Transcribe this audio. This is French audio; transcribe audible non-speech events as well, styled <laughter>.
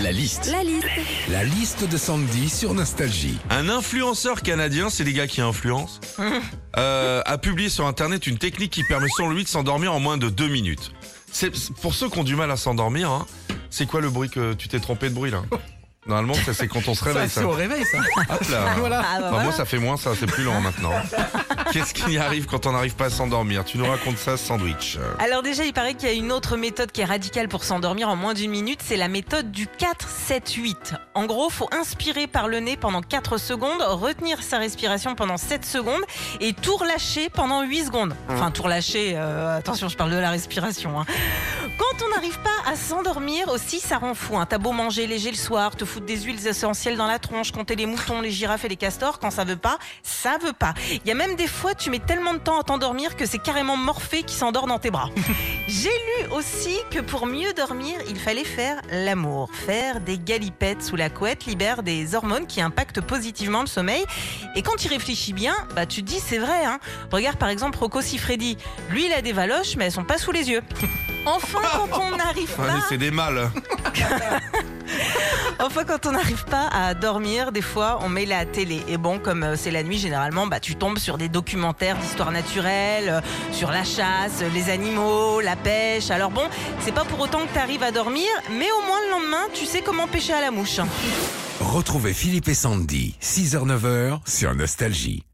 La liste. La liste. La liste de Sandy sur Nostalgie. Un influenceur canadien, c'est les gars qui influencent, <laughs> euh, a publié sur internet une technique qui permet selon lui de s'endormir en moins de deux minutes. C'est pour ceux qui ont du mal à s'endormir. hein, c'est quoi le bruit que tu t'es trompé de bruit là? <laughs> Normalement, ça c'est quand on se réveille. Ça, C'est au réveil, ça. Hop là. <laughs> Voilà. Ah, bah, Enfin, voilà. moi, ça fait moins ça, c'est plus lent maintenant. <laughs> Qu'est-ce qui arrive quand on n'arrive pas à s'endormir? Tu nous racontes ça, sandwich. Alors déjà, il paraît qu'il y a une autre méthode qui est radicale pour s'endormir en moins d'une minute, c'est la méthode du 4-7-8. En gros, faut inspirer par le nez pendant 4 secondes, retenir sa respiration pendant 7 secondes et tout relâcher pendant 8 secondes. Enfin, tout relâcher, euh, attention, je parle de la respiration. hein. Quand on n'arrive pas à s'endormir aussi, ça rend fou. hein. T'as beau manger léger le soir, te foutre des huiles essentielles dans la tronche, compter les moutons, les girafes et les castors, quand ça veut pas, ça veut pas. Il y a même des fois, tu mets tellement de temps à t'endormir que c'est carrément Morphée qui s'endort dans tes bras. <laughs> J'ai lu aussi que pour mieux dormir, il fallait faire l'amour. Faire des galipettes sous la couette libère des hormones qui impactent positivement le sommeil. Et quand tu réfléchis bien, bah tu te dis c'est vrai. Hein. Regarde par exemple Rocco Siffredi. Lui, il a des valoches, mais elles sont pas sous les yeux. <laughs> Enfin, quand on n'arrive pas, c'est des mâles. <laughs> enfin quand on n'arrive pas à dormir, des fois on met la télé. Et bon, comme euh, c'est la nuit, généralement, bah tu tombes sur des documentaires d'histoire naturelle, euh, sur la chasse, euh, les animaux, la pêche. Alors bon, c'est pas pour autant que tu arrives à dormir, mais au moins le lendemain, tu sais comment pêcher à la mouche. Retrouvez Philippe et Sandy, 6h-9h sur Nostalgie.